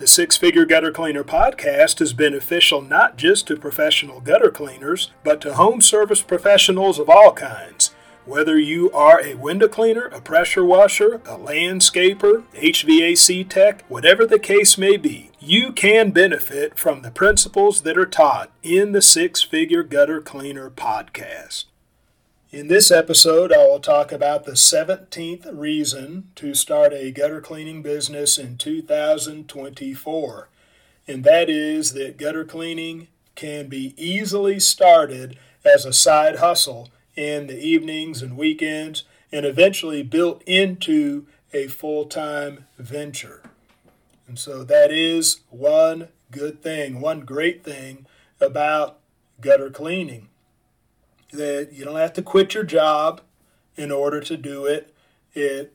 The Six Figure Gutter Cleaner podcast is beneficial not just to professional gutter cleaners, but to home service professionals of all kinds. Whether you are a window cleaner, a pressure washer, a landscaper, HVAC tech, whatever the case may be, you can benefit from the principles that are taught in the Six Figure Gutter Cleaner podcast. In this episode, I will talk about the 17th reason to start a gutter cleaning business in 2024. And that is that gutter cleaning can be easily started as a side hustle in the evenings and weekends and eventually built into a full time venture. And so that is one good thing, one great thing about gutter cleaning that you don't have to quit your job in order to do it. It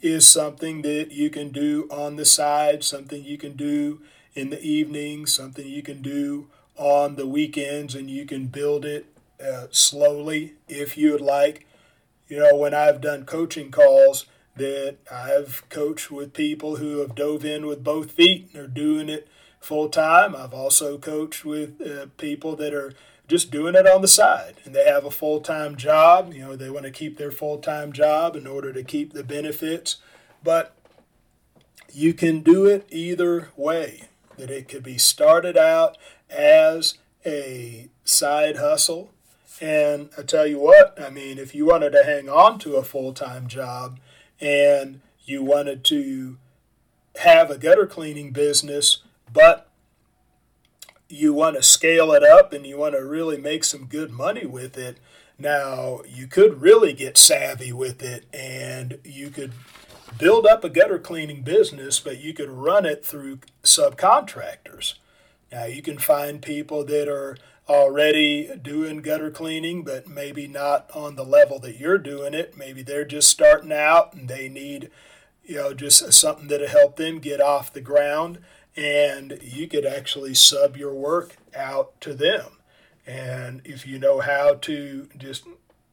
is something that you can do on the side, something you can do in the evening, something you can do on the weekends, and you can build it uh, slowly if you would like. You know, when I've done coaching calls, that I've coached with people who have dove in with both feet and are doing it full time. I've also coached with uh, people that are just doing it on the side. And they have a full-time job you know they want to keep their full-time job in order to keep the benefits. But you can do it either way that it could be started out as a side hustle. And i tell you what i mean if you wanted to hang on to a full-time job and you wanted to have a gutter cleaning business but you want to scale it up and you want to really make some good money with it. Now, you could really get savvy with it and you could build up a gutter cleaning business, but you could run it through subcontractors. Now, you can find people that are already doing gutter cleaning, but maybe not on the level that you're doing it. Maybe they're just starting out and they need, you know, just something that'll help them get off the ground and you could actually sub your work out to them. And if you know how to just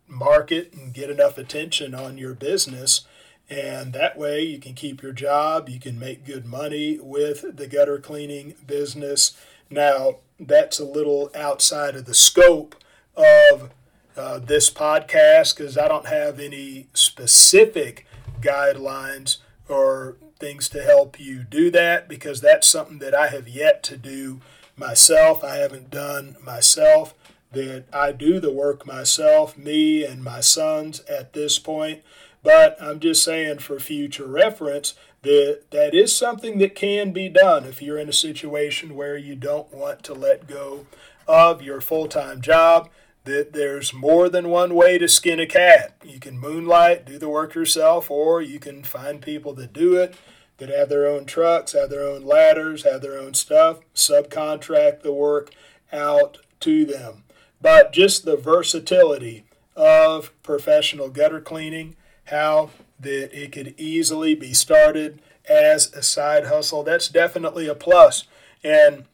market and get enough attention on your business, and that way you can keep your job, you can make good money with the gutter cleaning business. Now, that's a little outside of the scope of uh, this podcast because I don't have any specific guidelines or things to help you do that because that's something that I have yet to do myself. I haven't done myself. That I do the work myself, me and my sons at this point. But I'm just saying for future reference that that is something that can be done if you're in a situation where you don't want to let go of your full time job that there's more than one way to skin a cat. You can moonlight, do the work yourself, or you can find people that do it, that have their own trucks, have their own ladders, have their own stuff, subcontract the work out to them. But just the versatility of professional gutter cleaning, how that it could easily be started as a side hustle, that's definitely a plus and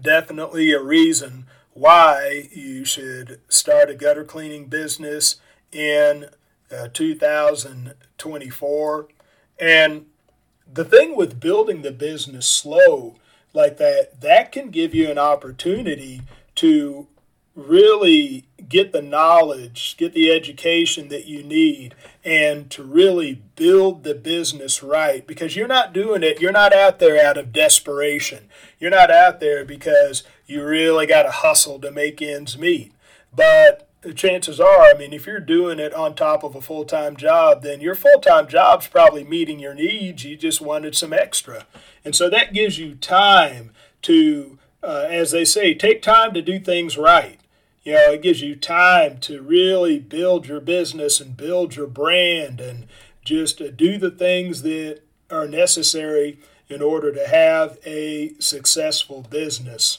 definitely a reason why you should start a gutter cleaning business in uh, 2024. And the thing with building the business slow like that, that can give you an opportunity to really get the knowledge, get the education that you need, and to really build the business right because you're not doing it, you're not out there out of desperation. You're not out there because you really got to hustle to make ends meet. But the chances are, I mean, if you're doing it on top of a full time job, then your full time job's probably meeting your needs. You just wanted some extra. And so that gives you time to, uh, as they say, take time to do things right. You know, it gives you time to really build your business and build your brand and just uh, do the things that are necessary in order to have a successful business.